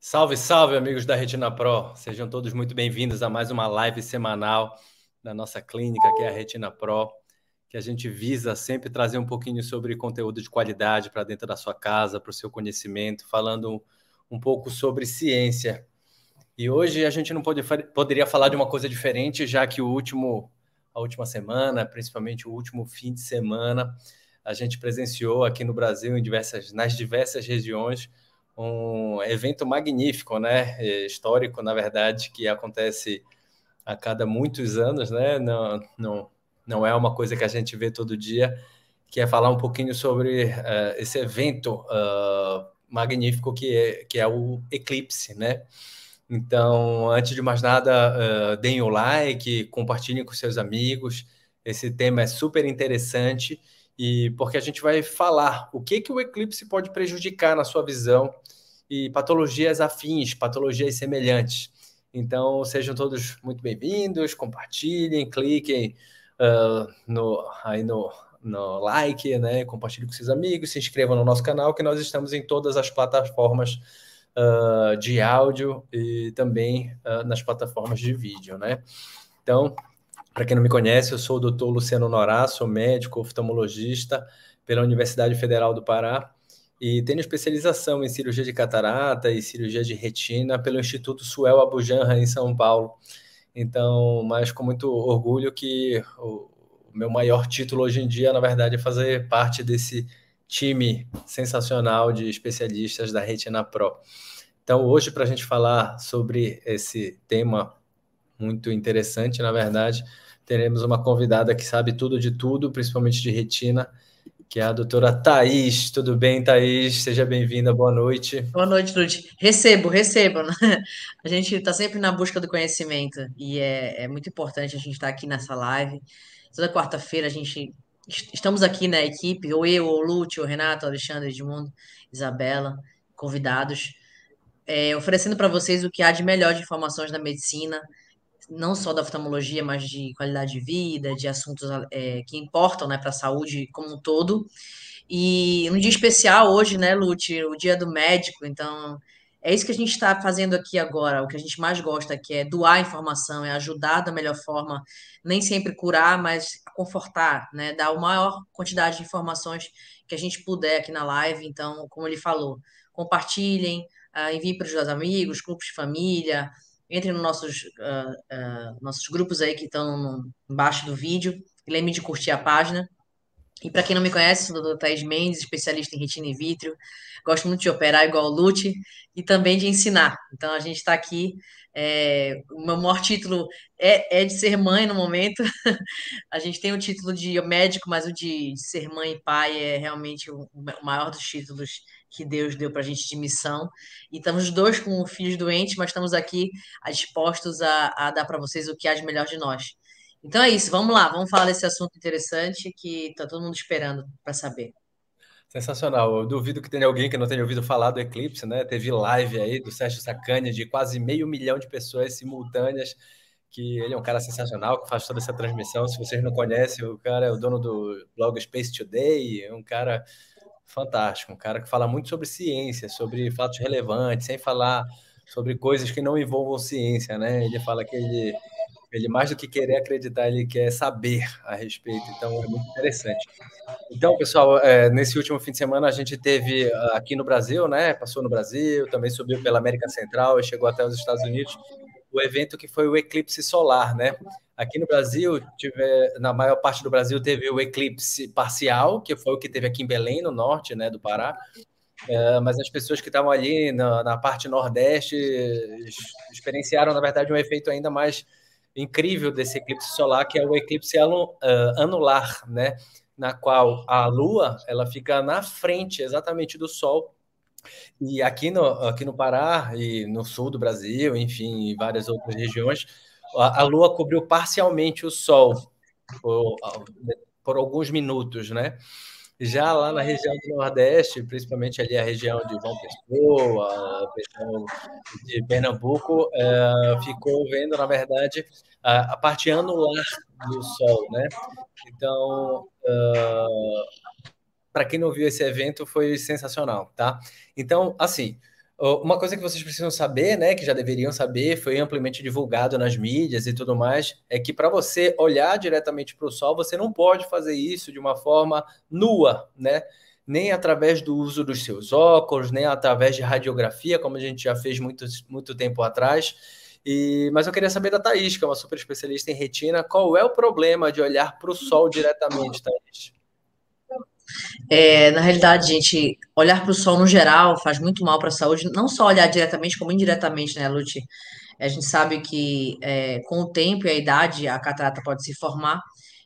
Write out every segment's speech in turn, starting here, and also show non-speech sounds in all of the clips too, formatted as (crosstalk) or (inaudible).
Salve, salve, amigos da Retina Pro. Sejam todos muito bem-vindos a mais uma live semanal da nossa clínica, que é a Retina Pro, que a gente visa sempre trazer um pouquinho sobre conteúdo de qualidade para dentro da sua casa, para o seu conhecimento, falando um pouco sobre ciência. E hoje a gente não pode, poderia falar de uma coisa diferente, já que o último, a última semana, principalmente o último fim de semana, a gente presenciou aqui no Brasil, em diversas, nas diversas regiões, um evento magnífico, né? Histórico, na verdade, que acontece a cada muitos anos, né? Não, não, não é uma coisa que a gente vê todo dia, que é falar um pouquinho sobre uh, esse evento uh, magnífico que é, que é o eclipse, né? Então, antes de mais nada, uh, deem o like, compartilhem com seus amigos. Esse tema é super interessante e porque a gente vai falar o que que o eclipse pode prejudicar na sua visão e patologias afins, patologias semelhantes. Então, sejam todos muito bem-vindos, compartilhem, cliquem uh, no, aí no, no like, né? Compartilhem com seus amigos, se inscrevam no nosso canal, que nós estamos em todas as plataformas uh, de áudio e também uh, nas plataformas de vídeo, né? Então, para quem não me conhece, eu sou o doutor Luciano Norá, sou médico oftalmologista pela Universidade Federal do Pará e tenho especialização em cirurgia de catarata e cirurgia de retina pelo Instituto Suel Abujanra, em São Paulo. Então, mas com muito orgulho que o, meu maior título hoje em dia, na verdade, é fazer parte desse time sensacional de especialistas da Retina Pro. Então, hoje, para a gente falar sobre esse tema muito interessante, na verdade, teremos uma convidada que sabe tudo de tudo, principalmente de retina, que é a doutora Thaís. Tudo bem, Thaís? Seja bem-vinda, boa noite. Boa noite, Lute. Recebo, recebo. A gente está sempre na busca do conhecimento e é, é muito importante a gente estar tá aqui nessa live. Toda quarta-feira a gente estamos aqui na equipe, ou eu, ou Lute, ou Renato, Alexandre, Edmundo, Isabela, convidados, é, oferecendo para vocês o que há de melhor de informações da medicina, não só da oftalmologia, mas de qualidade de vida, de assuntos é, que importam né, para a saúde como um todo. E um dia especial hoje, né, Lute? O dia do médico, então é isso que a gente está fazendo aqui agora. O que a gente mais gosta que é doar informação, é ajudar da melhor forma, nem sempre curar, mas confortar, né? Dar a maior quantidade de informações que a gente puder aqui na live. Então, como ele falou, compartilhem, uh, enviem para os seus amigos, grupos de família, entre nos nossos, uh, uh, nossos grupos aí que estão embaixo do vídeo. Lembre de curtir a página. E para quem não me conhece, sou o Dr. Thais Mendes, especialista em retina e vítreo. Gosto muito de operar igual o Lute e também de ensinar. Então a gente está aqui. É, o meu maior título é, é, de ser mãe no momento. (laughs) a gente tem o título de médico, mas o de ser mãe e pai é realmente o, o maior dos títulos que Deus deu para a gente de missão. E estamos dois com filhos doentes, mas estamos aqui dispostos a, a dar para vocês o que há de melhor de nós. Então é isso, vamos lá, vamos falar desse assunto interessante que está todo mundo esperando para saber. Sensacional. Eu duvido que tenha alguém que não tenha ouvido falar do Eclipse, né? Teve live aí do Sérgio Sacani de quase meio milhão de pessoas simultâneas, que ele é um cara sensacional, que faz toda essa transmissão. Se vocês não conhecem, o cara é o dono do blog Space Today, é um cara fantástico, um cara que fala muito sobre ciência, sobre fatos relevantes, sem falar sobre coisas que não envolvam ciência, né? Ele fala que ele, ele mais do que querer acreditar, ele quer saber a respeito, então é muito interessante. Então, pessoal, é, nesse último fim de semana a gente teve ah, aqui no Brasil, né? Passou no Brasil, também subiu pela América Central e chegou até os Estados Unidos, o evento que foi o eclipse solar, né? Aqui no Brasil, tive, na maior parte do Brasil, teve o eclipse parcial, que foi o que teve aqui em Belém, no norte né, do Pará. É, mas as pessoas que estavam ali na, na, parte nordeste experienciaram, na verdade, um efeito ainda mais incrível desse eclipse solar, que é o eclipse anular, né? Na qual a Lua ela fica na frente exatamente do Sol. E aqui no, aqui no Pará e no sul do Brasil, enfim, em várias outras regiões, a, Lua cobriu parcialmente o Sol por, por alguns minutos, né? Já lá na região do Nordeste, principalmente ali a região de João Pessoa, a de Pernambuco, é, ficou vendo, na verdade, a, a, parte anular do Sol, né? Então, uh, para quem não viu esse evento, foi sensacional, tá? Então, assim, Uma coisa que vocês precisam saber, né, que já deveriam saber, foi amplamente divulgado nas mídias e tudo mais, é que para você olhar diretamente para o sol, você não pode fazer isso de uma forma nua, né? Nem através do uso dos seus óculos, nem através de radiografia, como a gente já fez muito, muito tempo atrás. E, mas eu queria saber da Thaís, que é uma super especialista em retina, qual é o problema de olhar para o sol diretamente, Thaís? É, na realidade, gente, olhar para o sol no geral faz muito mal para a saúde, não só olhar diretamente, como indiretamente, né, Lute? A gente sabe que é, com o tempo e a idade a catarata pode se formar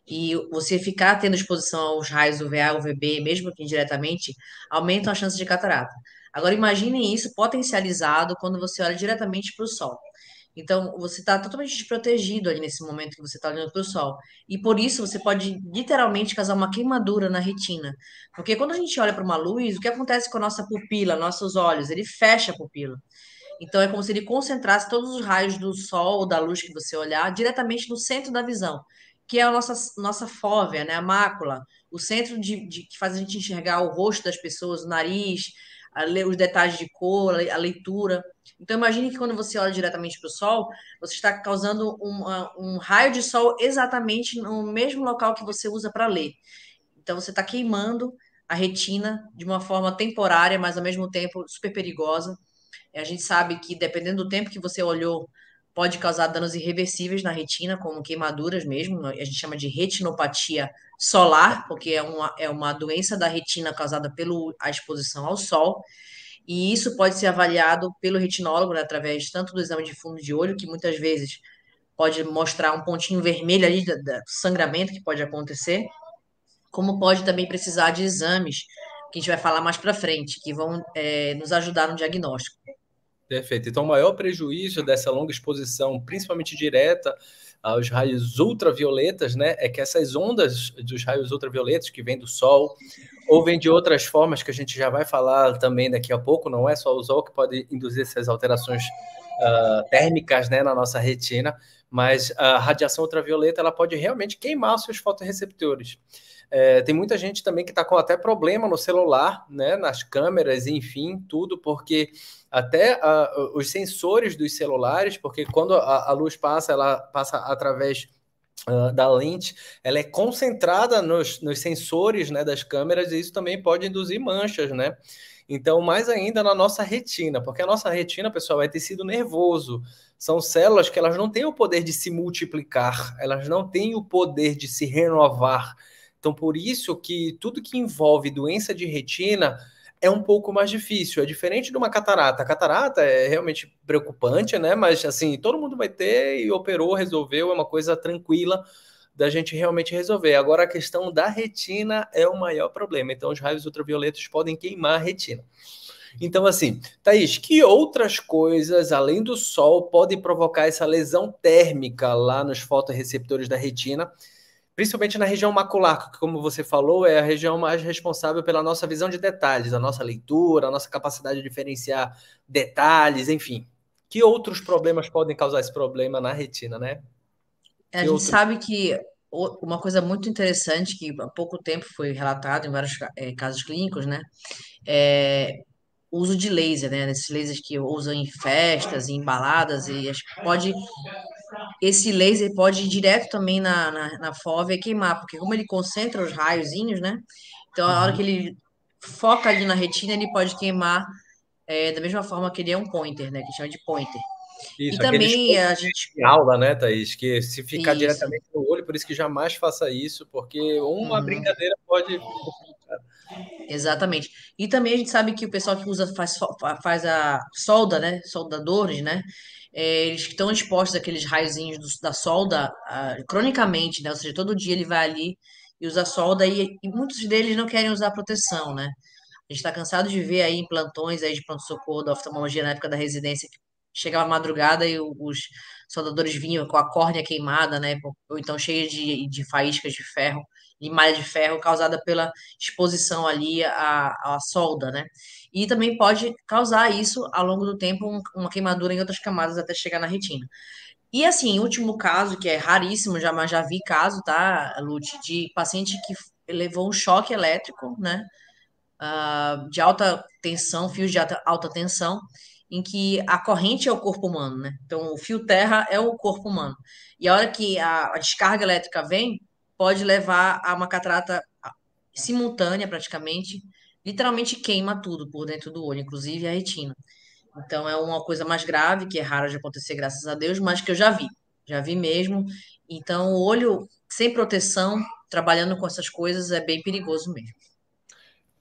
e você ficar tendo exposição aos raios UVA, UVB, mesmo que indiretamente, aumenta a chance de catarata. Agora, imagine isso potencializado quando você olha diretamente para o sol. Então, você está totalmente desprotegido ali nesse momento que você está olhando para o sol. E por isso você pode literalmente causar uma queimadura na retina. Porque quando a gente olha para uma luz, o que acontece com a nossa pupila, nossos olhos? Ele fecha a pupila. Então, é como se ele concentrasse todos os raios do sol ou da luz que você olhar diretamente no centro da visão, que é a nossa, nossa fóvea, né? a mácula, o centro de, de que faz a gente enxergar o rosto das pessoas, o nariz, os detalhes de cor, a leitura. Então, imagine que quando você olha diretamente para o Sol, você está causando uma, um raio de Sol exatamente no mesmo local que você usa para ler. Então, você está queimando a retina de uma forma temporária, mas ao mesmo tempo super perigosa. A gente sabe que, dependendo do tempo que você olhou, pode causar danos irreversíveis na retina, como queimaduras mesmo. A gente chama de retinopatia solar, porque é uma, é uma doença da retina causada pela exposição ao sol. E isso pode ser avaliado pelo retinólogo, né, através tanto do exame de fundo de olho, que muitas vezes pode mostrar um pontinho vermelho ali do sangramento que pode acontecer, como pode também precisar de exames, que a gente vai falar mais para frente, que vão é, nos ajudar no diagnóstico. Perfeito. Então, o maior prejuízo dessa longa exposição, principalmente direta aos raios ultravioletas, né, é que essas ondas dos raios ultravioletas que vêm do sol ou vêm de outras formas que a gente já vai falar também daqui a pouco, não é só o sol que pode induzir essas alterações uh, térmicas, né, na nossa retina, mas a radiação ultravioleta ela pode realmente queimar os seus fotoreceptores. É, tem muita gente também que está com até problema no celular, né, nas câmeras, enfim, tudo, porque até os sensores dos celulares, porque quando a, a luz passa, ela passa através Uh, da lente, ela é concentrada nos, nos sensores né, das câmeras e isso também pode induzir manchas, né? Então, mais ainda na nossa retina, porque a nossa retina, pessoal, é tecido nervoso. São células que elas não têm o poder de se multiplicar, elas não têm o poder de se renovar. Então, por isso que tudo que envolve doença de retina é um pouco mais difícil. É diferente de uma catarata. A catarata é realmente preocupante, né? Mas assim, todo mundo vai ter e operou, resolveu, é uma coisa tranquila da gente realmente resolver. Agora, a questão da retina é o maior problema. Então, os raios ultravioletos podem queimar a retina. Então, assim, Thaís, que outras coisas, além do sol, podem provocar essa lesão térmica lá nos fotoreceptores da retina? Principalmente na região macular, que, como você falou, é a região mais responsável pela nossa visão de detalhes, a nossa leitura, a nossa capacidade de diferenciar detalhes, enfim. Que outros problemas podem causar esse problema na retina, né? É, a gente outro... sabe que uma coisa muito interessante que há pouco tempo foi relatado em vários é, casos clínicos, né? É o uso de laser, né? Esses lasers que usam em festas, em baladas, e pode esse laser pode ir direto também na, na, na fóvea e queimar, porque como ele concentra os raiozinhos, né? Então, a hora uhum. que ele foca ali na retina, ele pode queimar é, da mesma forma que ele é um pointer, né? Que chama de pointer. Isso, e também a gente. aula, né, Thaís? Que se ficar isso. diretamente no olho, por isso que jamais faça isso, porque uma uhum. brincadeira pode. Exatamente. E também a gente sabe que o pessoal que usa, faz, faz a solda, né? Soldadores, né? É, eles estão expostos àqueles raiozinhos do, da solda uh, cronicamente, né? Ou seja, todo dia ele vai ali e usa solda e, e muitos deles não querem usar proteção, né? A gente está cansado de ver aí em plantões aí de pronto-socorro da oftalmologia na época da residência que chegava a madrugada e os soldadores vinham com a córnea queimada, né? Ou então cheia de, de faíscas de ferro, de malha de ferro causada pela exposição ali à, à solda, né? E também pode causar isso ao longo do tempo, um, uma queimadura em outras camadas até chegar na retina. E assim, último caso, que é raríssimo, já, mas já vi caso, tá, Lute, de paciente que levou um choque elétrico, né? uh, de alta tensão, fios de alta, alta tensão, em que a corrente é o corpo humano, né? Então, o fio terra é o corpo humano. E a hora que a, a descarga elétrica vem, pode levar a uma catarata simultânea, praticamente, literalmente queima tudo por dentro do olho, inclusive a retina. Então, é uma coisa mais grave, que é rara de acontecer, graças a Deus, mas que eu já vi. Já vi mesmo. Então, o olho sem proteção, trabalhando com essas coisas, é bem perigoso mesmo.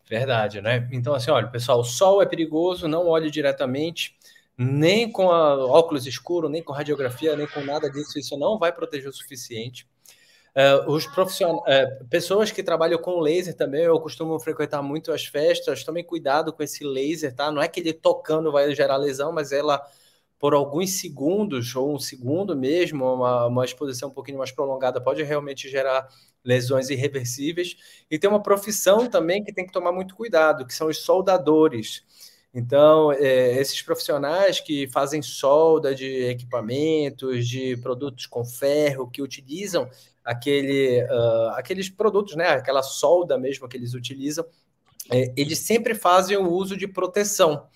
Verdade, né? Então, assim, olha, pessoal, o sol é perigoso, não olhe diretamente, nem com óculos escuro, nem com radiografia, nem com nada disso, isso não vai proteger o suficiente. Uh, os profissionais, uh, pessoas que trabalham com laser também, eu costumo frequentar muito as festas, tomem cuidado com esse laser, tá? Não é que ele tocando vai gerar lesão, mas ela, por alguns segundos, ou um segundo mesmo, uma, uma exposição um pouquinho mais prolongada, pode realmente gerar lesões irreversíveis. E tem uma profissão também que tem que tomar muito cuidado, que são os soldadores. Então, é, esses profissionais que fazem solda de equipamentos, de produtos com ferro, que utilizam aquele, uh, aqueles produtos, né, aquela solda mesmo que eles utilizam, é, eles sempre fazem o uso de proteção,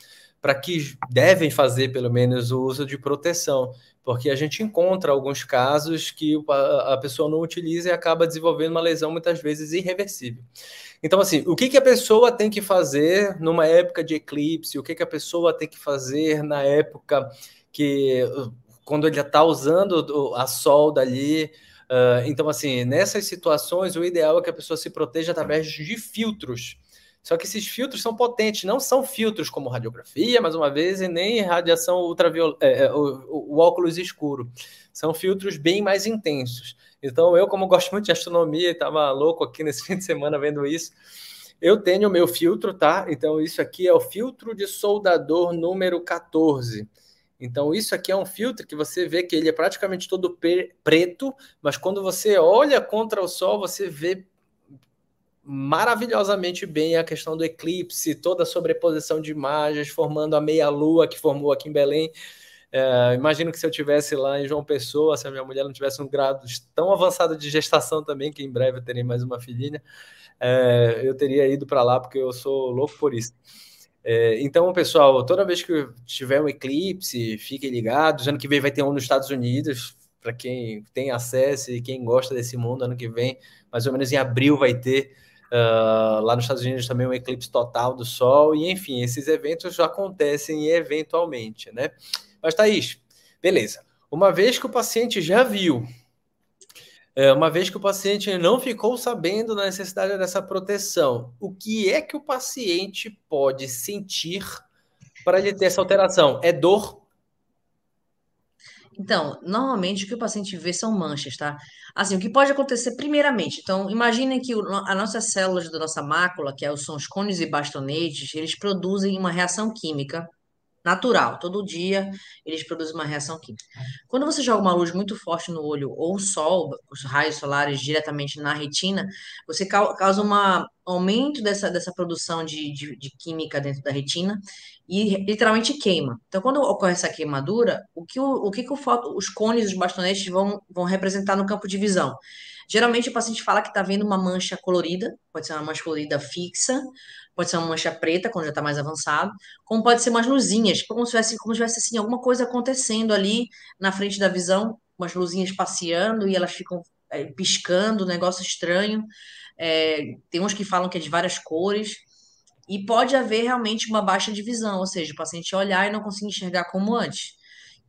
para que devem fazer pelo menos o uso de proteção, porque a gente encontra alguns casos que a pessoa não utiliza e acaba desenvolvendo uma lesão muitas vezes irreversível. Então, assim, o que, que a pessoa tem que fazer numa época de eclipse? O que, que a pessoa tem que fazer na época que quando ele está usando a solda ali? Uh, então, assim, nessas situações, o ideal é que a pessoa se proteja através de filtros. Só que esses filtros são potentes, não são filtros como radiografia, mais uma vez, e nem radiação ultravioleta, é, é, o, o, óculos escuro. São filtros bem mais intensos. Então, eu, como gosto muito de astronomia, estava louco aqui nesse (laughs) fim de semana vendo isso. Eu tenho o meu filtro, tá? Então, isso aqui é o filtro de soldador número 14. Então, isso aqui é um filtro que você vê que ele é praticamente todo preto, mas quando você olha contra o sol, você vê maravilhosamente bem a questão do eclipse, toda a sobreposição de imagens, formando a meia-lua que formou aqui em Belém. É, imagino que se eu tivesse lá em João Pessoa, se a minha mulher não tivesse um grau tão avançado de gestação também, que em breve eu terei mais uma filhinha, é, eu teria ido para lá porque eu sou louco por isso. É, então, pessoal, toda vez que tiver um eclipse, fiquem ligados. Ano que vem vai ter um nos Estados Unidos, para quem tem acesso e quem gosta desse mundo. Ano que vem, mais ou menos em abril, vai ter. Uh, lá nos Estados Unidos também um eclipse total do Sol, e enfim, esses eventos acontecem eventualmente, né? Mas, Thaís, beleza. Uma vez que o paciente já viu, é, uma vez que o paciente não ficou sabendo da necessidade dessa proteção, o que é que o paciente pode sentir para ele ter essa alteração? É dor? Então, normalmente o que o paciente vê são manchas, tá? Assim, o que pode acontecer primeiramente, então, imaginem que o, as nossas células da nossa mácula, que é são os cones e bastonetes, eles produzem uma reação química natural. Todo dia eles produzem uma reação química. Quando você joga uma luz muito forte no olho ou o sol, os raios solares diretamente na retina, você causa um aumento dessa, dessa produção de, de, de química dentro da retina e literalmente queima. Então, quando ocorre essa queimadura, o que, o, o que, que o foto, os cones, os bastonetes vão, vão representar no campo de visão? Geralmente o paciente fala que está vendo uma mancha colorida, pode ser uma mancha colorida fixa, pode ser uma mancha preta, quando já está mais avançado, como pode ser umas luzinhas, como se tivesse, como se tivesse assim, alguma coisa acontecendo ali na frente da visão, umas luzinhas passeando e elas ficam é, piscando, um negócio estranho. É, tem uns que falam que é de várias cores, e pode haver realmente uma baixa de visão, ou seja, o paciente olhar e não conseguir enxergar como antes.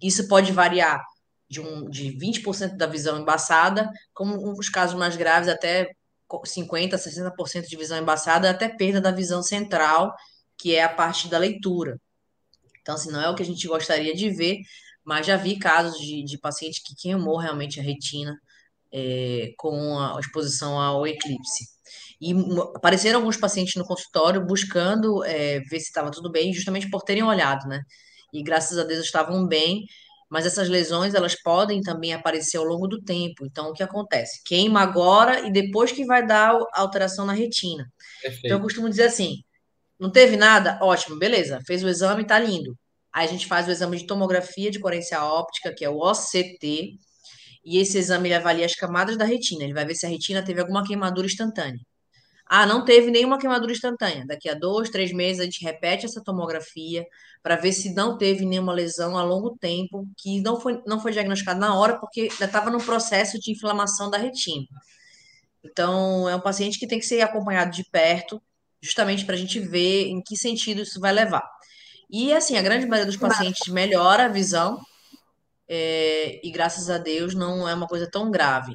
Isso pode variar de, um, de 20% da visão embaçada, como os casos mais graves, até 50%, 60% de visão embaçada, até perda da visão central, que é a parte da leitura. Então, assim, não é o que a gente gostaria de ver, mas já vi casos de, de paciente que queimou realmente a retina é, com a exposição ao eclipse. E apareceram alguns pacientes no consultório buscando é, ver se estava tudo bem, justamente por terem olhado, né? E graças a Deus estavam bem, mas essas lesões elas podem também aparecer ao longo do tempo. Então, o que acontece? Queima agora e depois que vai dar alteração na retina. Perfeito. Então, eu costumo dizer assim: não teve nada? Ótimo, beleza. Fez o exame, tá lindo. Aí a gente faz o exame de tomografia de coerência óptica, que é o OCT, e esse exame ele avalia as camadas da retina. Ele vai ver se a retina teve alguma queimadura instantânea. Ah, não teve nenhuma queimadura instantânea. Daqui a dois, três meses a gente repete essa tomografia para ver se não teve nenhuma lesão a longo tempo, que não foi, não foi diagnosticada na hora, porque já estava no processo de inflamação da retina. Então, é um paciente que tem que ser acompanhado de perto, justamente para a gente ver em que sentido isso vai levar. E, assim, a grande maioria dos pacientes melhora a visão, é, e graças a Deus não é uma coisa tão grave,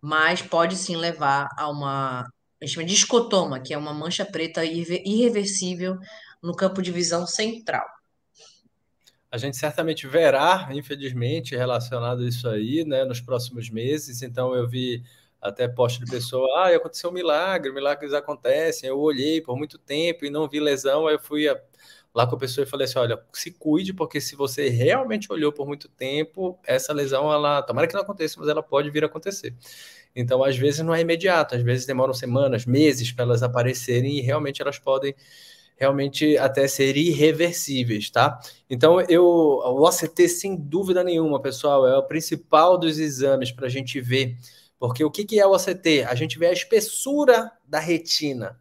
mas pode sim levar a uma a gente chama de escotoma, que é uma mancha preta irreversível no campo de visão central. A gente certamente verá, infelizmente, relacionado a isso aí, né, nos próximos meses. Então, eu vi até post de pessoa, ah, aconteceu um milagre, milagres acontecem. Eu olhei por muito tempo e não vi lesão, aí eu fui lá com a pessoa e falei assim, olha, se cuide, porque se você realmente olhou por muito tempo, essa lesão, ela, tomara que não aconteça, mas ela pode vir a acontecer. Então, às vezes não é imediato, às vezes demoram semanas, meses para elas aparecerem e realmente elas podem realmente até ser irreversíveis, tá? Então, eu, o OCT, sem dúvida nenhuma, pessoal, é o principal dos exames para a gente ver, porque o que, que é o OCT? A gente vê a espessura da retina.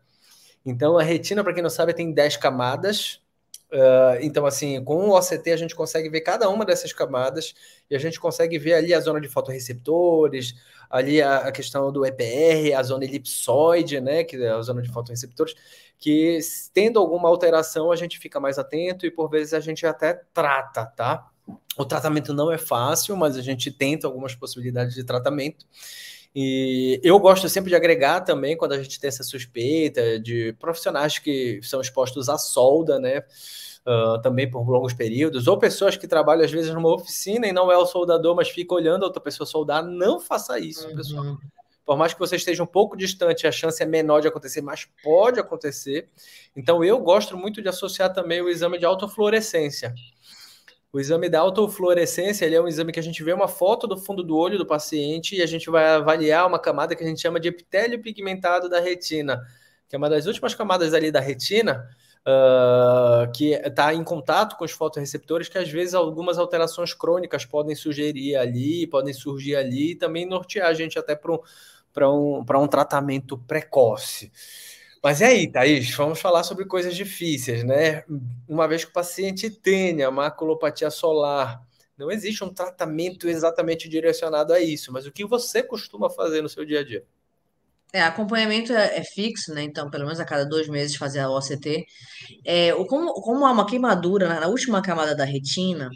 Então, a retina, para quem não sabe, tem 10 camadas, Uh, então, assim, com o OCT a gente consegue ver cada uma dessas camadas e a gente consegue ver ali a zona de fotorreceptores, ali a, a questão do EPR, a zona elipsoide, né, que é a zona de fotorreceptores, que tendo alguma alteração a gente fica mais atento e por vezes a gente até trata, tá? O tratamento não é fácil, mas a gente tenta algumas possibilidades de tratamento. E eu gosto sempre de agregar também, quando a gente tem essa suspeita de profissionais que são expostos à solda, né? uh, também por longos períodos, ou pessoas que trabalham às vezes numa oficina e não é o soldador, mas fica olhando a outra pessoa soldar, não faça isso, uhum. pessoal. Por mais que você esteja um pouco distante, a chance é menor de acontecer, mas pode acontecer. Então, eu gosto muito de associar também o exame de autofluorescência. O exame da autofluorescência ele é um exame que a gente vê uma foto do fundo do olho do paciente e a gente vai avaliar uma camada que a gente chama de epitélio pigmentado da retina, que é uma das últimas camadas ali da retina, uh, que está em contato com os fotoreceptores, que às vezes algumas alterações crônicas podem sugerir ali, podem surgir ali e também nortear a gente até para um, um, um tratamento precoce. Mas e aí, Thaís, vamos falar sobre coisas difíceis, né? Uma vez que o paciente tenha maculopatia solar, não existe um tratamento exatamente direcionado a isso, mas o que você costuma fazer no seu dia a dia? É, acompanhamento é, é, fixo, né? Então, pelo menos a cada dois meses fazer a OCT. É, como, como há uma queimadura na, última camada da retina,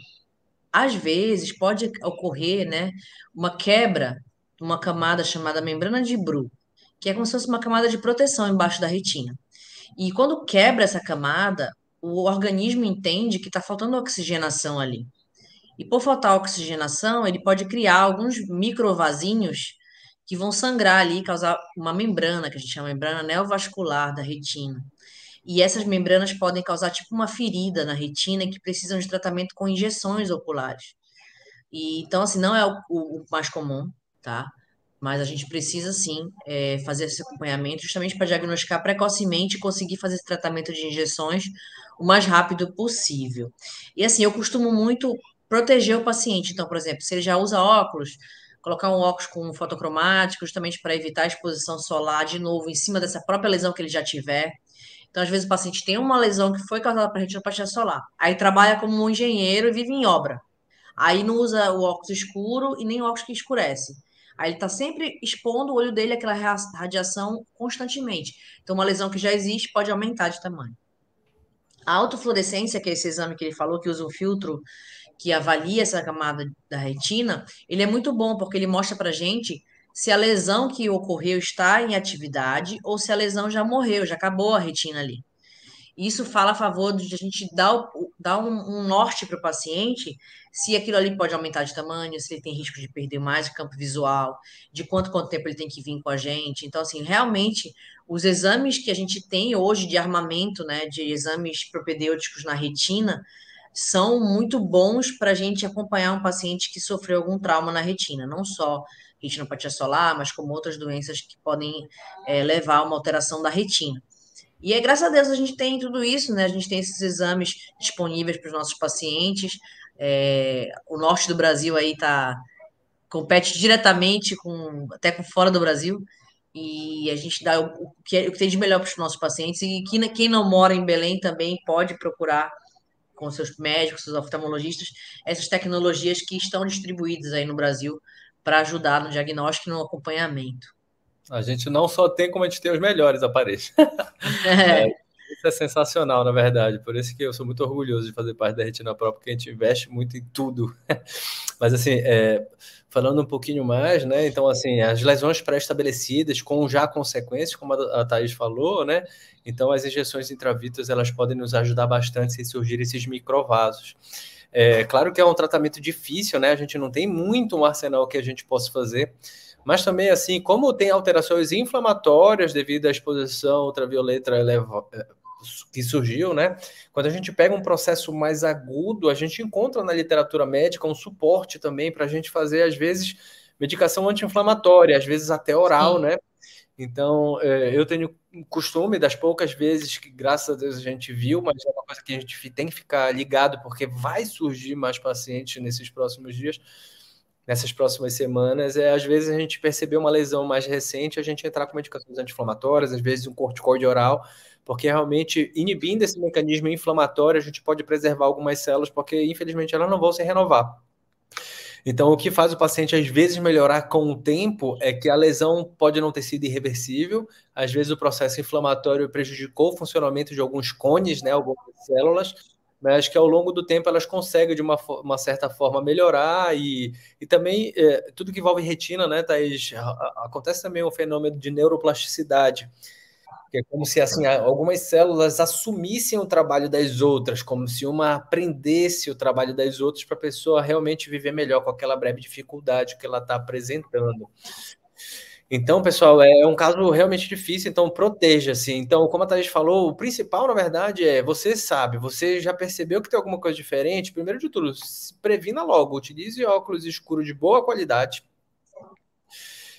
às vezes pode ocorrer, né, uma quebra de uma camada chamada membrana de Bru, que é como se fosse uma camada de proteção embaixo da retina. E quando quebra essa camada, o organismo entende que está faltando oxigenação ali. E por faltar oxigenação, ele pode criar alguns microvasinhos que vão sangrar ali causar uma membrana, que a gente chama membrana neovascular da retina. E essas membranas podem causar tipo uma ferida na retina que precisam de tratamento com injeções oculares. E, então, assim, não é o, o, o mais comum, tá? Mas a gente precisa sim é, fazer esse acompanhamento justamente para diagnosticar precocemente e conseguir fazer esse tratamento de injeções o mais rápido possível. E assim, eu costumo muito proteger o paciente. Então, por exemplo, se ele já usa óculos, colocar um óculos com fotocromático, justamente para evitar a exposição solar de novo em cima dessa própria lesão que ele já tiver. Então, às vezes, o paciente tem uma lesão que foi causada por retinopatia solar, aí trabalha como um engenheiro e vive em obra. Aí não usa o óculos escuro e nem o óculos que escurece. Aí ele está sempre expondo o olho dele àquela radiação constantemente. Então, uma lesão que já existe pode aumentar de tamanho. A autofluorescência, que é esse exame que ele falou, que usa um filtro que avalia essa camada da retina, ele é muito bom porque ele mostra para gente se a lesão que ocorreu está em atividade ou se a lesão já morreu, já acabou a retina ali. Isso fala a favor de a gente dar, dar um, um norte para o paciente se aquilo ali pode aumentar de tamanho, se ele tem risco de perder mais o campo visual, de quanto, quanto tempo ele tem que vir com a gente. Então, assim, realmente, os exames que a gente tem hoje de armamento, né, de exames propedêuticos na retina, são muito bons para a gente acompanhar um paciente que sofreu algum trauma na retina, não só retinopatia solar, mas como outras doenças que podem é, levar a uma alteração da retina. E é graças a Deus a gente tem tudo isso, né? A gente tem esses exames disponíveis para os nossos pacientes. É, o norte do Brasil aí tá compete diretamente com até com fora do Brasil. e a gente dá o, que, é, o que tem de melhor para os nossos pacientes. E que, quem não mora em Belém também pode procurar com seus médicos, seus oftalmologistas, essas tecnologias que estão distribuídas aí no Brasil para ajudar no diagnóstico e no acompanhamento. A gente não só tem como a gente tem os melhores aparelhos. (laughs) É. É, isso é sensacional, na verdade. Por isso que eu sou muito orgulhoso de fazer parte da Retina Pro, porque a gente investe muito em tudo. (laughs) Mas assim, é, falando um pouquinho mais, né? Então, assim, as lesões pré-estabelecidas com já consequências, como a, Thaís falou, né? Então, as injeções intravítreas, elas podem nos ajudar bastante se surgir esses microvasos. É claro que é um tratamento difícil, né? A gente não tem muito um arsenal que a gente possa fazer, mas também, assim, como tem alterações inflamatórias devido à exposição ultravioleta que surgiu, né? Quando a gente pega um processo mais agudo, a gente encontra na literatura médica um suporte também para a gente fazer, às vezes, medicação anti-inflamatória, às vezes até oral, Sim. né? Então, é, eu tenho costume das poucas vezes que, graças a Deus, a gente viu, mas é uma coisa que a gente tem que ficar ligado, porque vai surgir mais pacientes nesses próximos dias, nessas próximas semanas, é às vezes a gente perceber uma lesão mais recente, a gente entrar com medicações anti-inflamatórias, às vezes um corticoide oral, porque realmente inibindo esse mecanismo inflamatório, a gente pode preservar algumas células, porque infelizmente elas não vão se renovar. Então, o que faz o paciente às vezes melhorar com o tempo é que a lesão pode não ter sido irreversível, às vezes o processo inflamatório prejudicou o funcionamento de alguns cones, né, algumas células, mas que ao longo do tempo elas conseguem de uma, uma certa forma melhorar e, e também é, tudo que envolve retina, né, Thaís, acontece também um fenômeno de neuroplasticidade que é como se assim algumas células assumissem o trabalho das outras, como se uma aprendesse o trabalho das outras para a pessoa realmente viver melhor com aquela breve dificuldade que ela está apresentando. Então, pessoal, é um caso realmente difícil, então proteja-se. Então, como a Thaís falou, o principal, na verdade, é você sabe, você já percebeu que tem alguma coisa diferente, primeiro de tudo, previna logo, utilize óculos escuros de boa qualidade.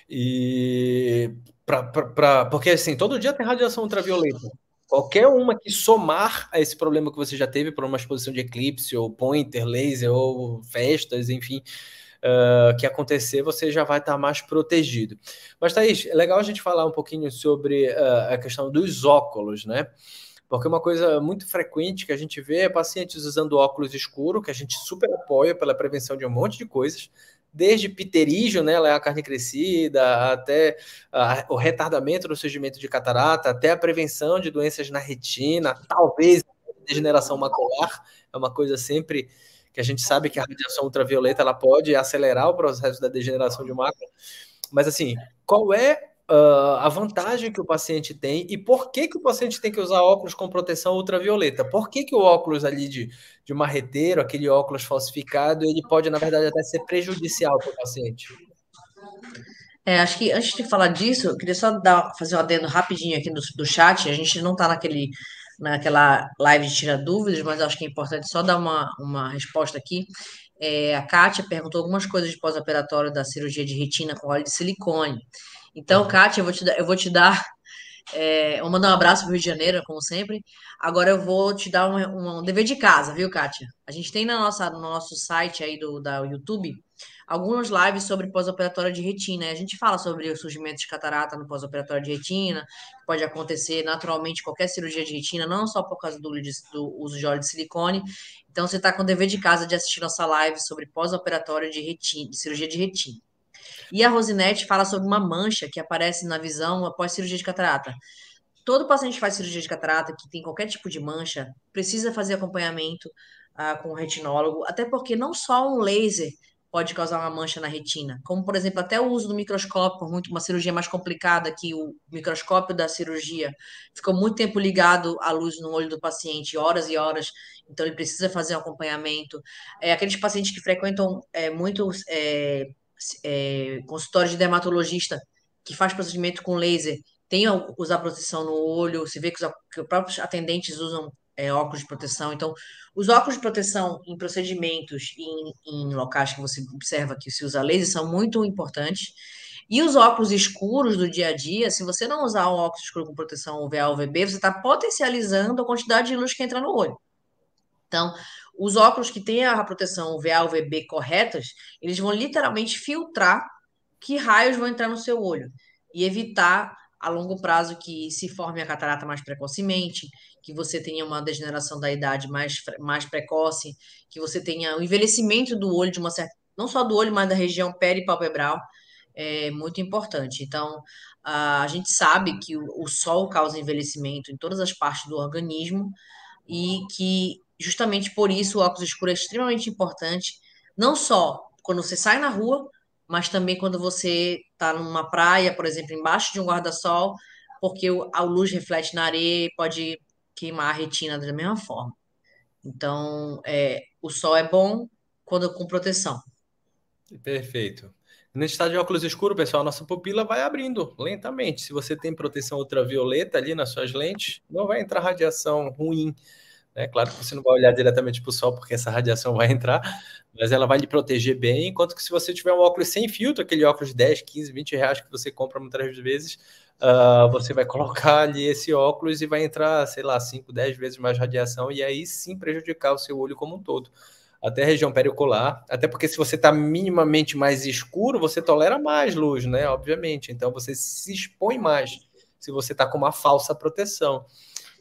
E Pra, pra, pra, porque assim, todo dia tem radiação ultravioleta. Qualquer uma que somar a esse problema que você já teve por uma exposição de eclipse, ou pointer, laser, ou festas, enfim, uh, que acontecer, você já vai estar mais protegido. Mas, Thaís, é legal a gente falar um pouquinho sobre uh, a questão dos óculos, né? Porque uma coisa muito frequente que a gente vê é pacientes usando óculos escuros, que a gente super apoia pela prevenção de um monte de coisas, desde pterígio, né, a carne crescida, até a, o retardamento no surgimento de catarata, até a prevenção de doenças na retina, talvez degeneração macular, é uma coisa sempre que a gente sabe que a radiação ultravioleta ela pode acelerar o processo da degeneração de mácula. Mas assim, qual é uh, a vantagem que o paciente tem e por que, que o paciente tem que usar óculos com proteção ultravioleta. Por que, que o óculos ali de, de marreteiro, aquele óculos falsificado, ele pode, na verdade, até ser prejudicial para o paciente? É, acho que antes de falar disso, eu queria só dar, fazer um adendo rapidinho aqui do, do chat. A gente não está naquele naquela live de tira dúvidas, mas acho que é importante só dar uma, uma resposta aqui. É, a Kátia perguntou algumas coisas de pós-operatório da cirurgia de retina com óleo de silicone. Então, Kátia, eu vou te dar, eu vou te dar é, vou mandar um abraço pro Rio de Janeiro, como sempre. Agora eu vou te dar um, um dever de casa, viu, Kátia? A gente tem na nossa, no nosso site aí do da YouTube algumas lives sobre pós-operatório de retina. A gente fala sobre o surgimento de catarata no pós-operatório de retina, que pode acontecer naturalmente qualquer cirurgia de retina, não só por causa do, do uso de óleo de silicone. Então, você está com o dever de casa de assistir nossa live sobre pós-operatório de retina, de cirurgia de retina. E a Rosinete fala sobre uma mancha que aparece na visão após cirurgia de catarata. Todo paciente que faz cirurgia de catarata, que tem qualquer tipo de mancha, precisa fazer acompanhamento uh, com o retinólogo, até porque não só um laser pode causar uma mancha na retina, como por exemplo até o uso do microscópio, muito uma cirurgia mais complicada que o microscópio da cirurgia ficou muito tempo ligado à luz no olho do paciente, horas e horas, então ele precisa fazer um acompanhamento. É, aqueles pacientes que frequentam é, muito é, é, consultório de dermatologista que faz procedimento com laser tem usar proteção no olho, se vê que os, que os próprios atendentes usam é, óculos de proteção. Então, os óculos de proteção em procedimentos em, em locais que você observa que se usa laser são muito importantes. E os óculos escuros do dia a dia, se você não usar um óculos escuro com proteção UVA ou UVB, você está potencializando a quantidade de luz que entra no olho. Então, os óculos que têm a proteção UVA, UVB corretas, eles vão literalmente filtrar que raios vão entrar no seu olho. e evitar a longo prazo que se forme a catarata mais precocemente, que você tenha uma degeneração da idade mais, mais precoce, que você tenha o envelhecimento do olho de uma certa, não só do olho, mas da região peripalpebral, é muito importante. Então, a gente sabe que o, o sol causa envelhecimento em todas as partes do organismo e que justamente por isso o óculos escuro é extremamente importante, não só quando você sai na rua, mas também quando você está numa praia, por exemplo, embaixo de um guarda-sol, porque a luz reflete na areia e pode queimar a retina da mesma forma. Então, é, o sol é bom quando com proteção. Perfeito. Nesse estado de óculos escuro, pessoal, nossa pupila vai abrindo lentamente. Se você tem proteção ultravioleta ali nas suas lentes, não vai entrar radiação ruim é claro que você não vai olhar diretamente para o sol, porque essa radiação vai entrar, mas ela vai lhe proteger bem. Enquanto que se você tiver um óculos sem filtro, aquele óculos de 10, 15, 20 reais que você compra muitas vezes, uh, você vai (laughs) colocar ali esse óculos e vai entrar, sei lá, 5, 10 vezes mais radiação, e aí sim prejudicar o seu olho como um todo. Até a região periocular, até porque se você está minimamente mais escuro, você tolera mais luz, né? Obviamente. Então você se expõe mais se você está com uma falsa proteção.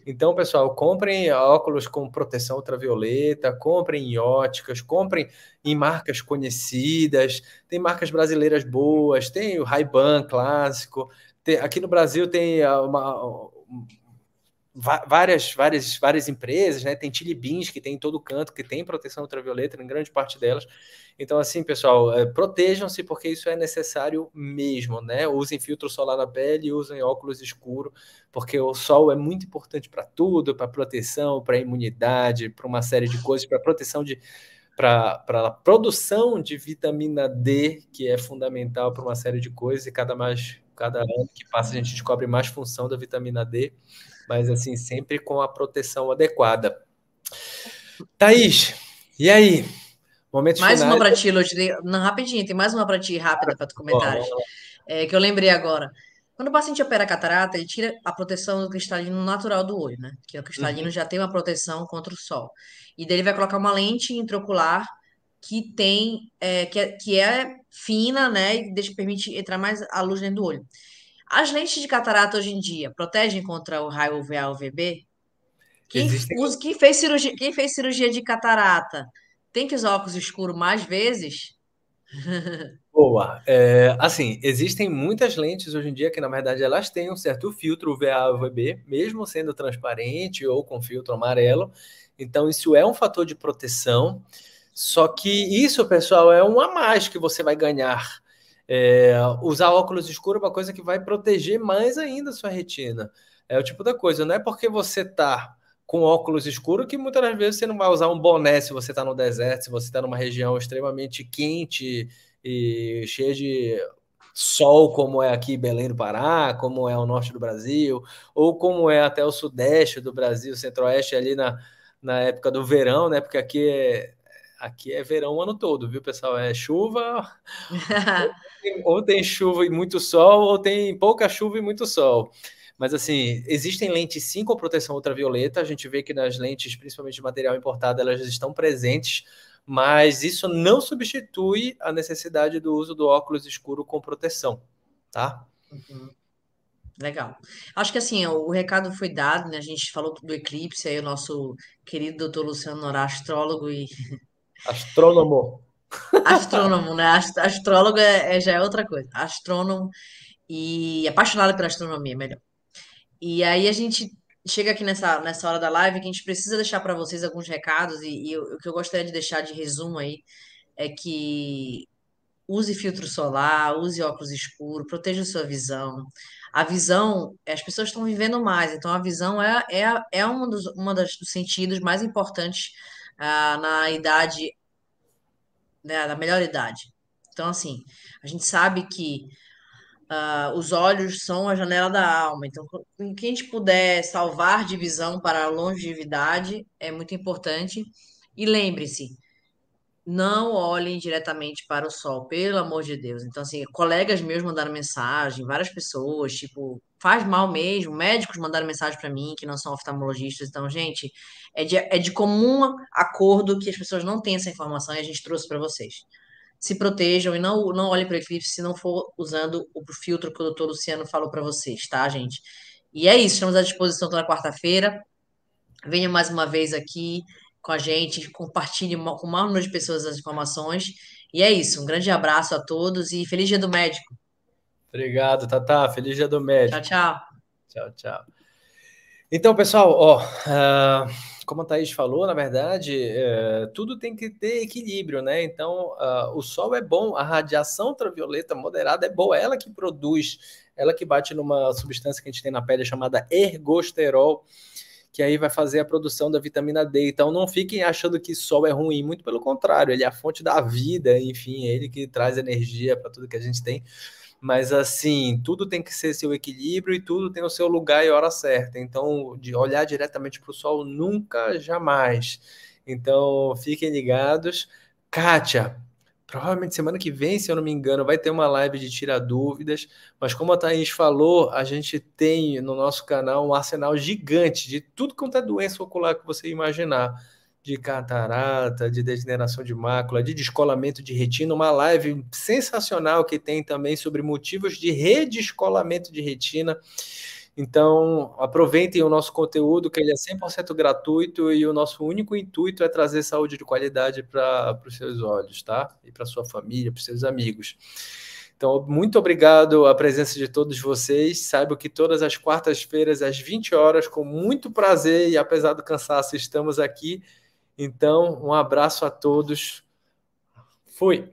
Então, pessoal, comprem óculos com proteção ultravioleta, comprem em óticas, comprem em marcas conhecidas. Tem marcas brasileiras boas, tem o Ray-Ban clássico. Tem, aqui no Brasil tem ah, uma, várias, várias, várias empresas, né? Tem Chili Beans, que tem em todo canto, que tem proteção ultravioleta, em grande parte delas. Então, assim, pessoal, é, protejam-se, porque isso é necessário mesmo, né? Usem filtro solar na pele, usem óculos escuros, porque o sol é muito importante para tudo, para proteção, para imunidade, para uma série de coisas, para proteção de para a produção de vitamina D, que é fundamental para uma série de coisas, e cada mais cada ano que passa a gente descobre mais função da vitamina D mas assim, sempre com a proteção adequada. Thaís, e aí? Momentos mais finais. uma para ti, Lute. Não, rapidinho, tem mais uma para ti, rápida, para tu comentar. É, que eu lembrei agora. Quando o paciente opera a catarata, ele tira a proteção do cristalino natural do olho, né? Que o cristalino uhum. já tem uma proteção contra o sol. E daí ele vai colocar uma lente intraocular que tem, é, que, é, que é fina, né? E deixa, permite entrar mais a luz dentro do olho. As lentes de catarata hoje em dia protegem contra o raio UVA UVB? Quem, Existem... usa, quem, fez cirurgia, quem fez cirurgia de catarata tem que usar óculos escuros mais vezes? (laughs) Boa. É, assim, existem muitas lentes hoje em dia que, na verdade, elas têm um certo filtro UVA UVB, mesmo sendo transparente ou com filtro amarelo. Então, isso é um fator de proteção. Só que isso, pessoal, é um a mais que você vai ganhar é, usar óculos escuros é uma coisa que vai proteger mais ainda a sua retina. É o tipo da coisa, não é porque você tá com óculos escuros que muitas das vezes você não vai usar um boné se você está no deserto, se você está numa região extremamente quente e cheia de sol, como é aqui Belém do Pará, como é o norte do Brasil, ou como é até o sudeste do Brasil, centro-oeste ali na, na época do verão, né? Porque aqui é, aqui é verão o ano todo, viu, pessoal? É chuva, (laughs) ou tem chuva e muito sol, ou tem pouca chuva e muito sol. Mas, assim, existem lentes sim com proteção ultravioleta. A gente vê que nas lentes, principalmente de material importado, elas estão presentes, mas isso não substitui a necessidade do uso do óculos escuro com proteção, tá? Uhum. Legal. Acho que assim, o recado foi dado, né? A gente falou do eclipse aí, o nosso querido doutor Luciano Norá, astrólogo e Astrônomo. Astrônomo, né? Astrólogo é, é, já é outra coisa. Astrônomo e apaixonado pela astronomia, melhor. E aí a gente chega aqui nessa, nessa hora da live que a gente precisa deixar para vocês alguns recados e, e, o que eu gostaria de deixar de resumo aí é que use filtro solar, use óculos escuros, proteja sua visão. A visão, as pessoas estão vivendo mais, então a visão é, é, é um dos, uma das, dos sentidos mais importantes ah, na idade, né, na melhor idade. Então, assim, a gente sabe que ah, os olhos são a janela da alma. Então, quem a gente puder salvar de visão para a longevidade é muito importante. E lembre-se, não olhem diretamente para o sol, pelo amor de Deus. Então, assim, colegas meus mandaram mensagem, várias pessoas, tipo, faz mal mesmo. Médicos mandaram mensagem para mim que não são oftalmologistas. Então, gente, é de, é de comum acordo que as pessoas não têm essa informação e a gente trouxe para vocês. se protejam e não, não olhem para o eclipse se não for usando o filtro que o doutor Luciano falou para vocês, tá, gente? E é isso, estamos à disposição toda quarta-feira. Venha mais uma vez aqui com a gente, compartilhe com o maior número de pessoas as informações. E é isso, um grande abraço a todos e feliz dia do médico. Obrigado, Tata. Feliz dia do médico. Tchau, tchau. Tchau, tchau. Então, pessoal, ó, uh, como a Thaís falou, na verdade, uh, tudo tem que ter equilíbrio, né? Então, uh, o sol é bom, a radiação ultravioleta moderada é boa, ela que produz, ela que bate numa substância que a gente tem na pele chamada ergosterol, que aí vai fazer a produção da vitamina D. Então, não fiquem achando que sol é ruim, muito pelo contrário, ele é a fonte da vida, enfim, é ele que traz energia para tudo que a gente tem mas assim, tudo tem que ser seu equilíbrio e tudo tem o seu lugar e hora certa. Então, de olhar diretamente para o sol nunca, jamais. Então, fiquem ligados. Kátia, provavelmente semana que vem, se eu não me engano, vai ter uma live de tirar dúvidas, mas como a Thaís falou, a gente tem no nosso canal um arsenal gigante de tudo quanto é doença ocular que você imaginar de catarata, de degeneração de mácula, de descolamento de retina, uma live sensacional que tem também sobre motivos de redescolamento de retina. Então, aproveitem o nosso conteúdo, que ele é 100% gratuito e o nosso único intuito é trazer saúde de qualidade para os seus olhos, tá? E para sua família, para os seus amigos. Então, muito obrigado a presença de todos vocês. Saiba que todas as quartas-feiras, às 20 horas, com muito prazer e apesar do cansaço, estamos aqui então, um abraço a todos. Fui.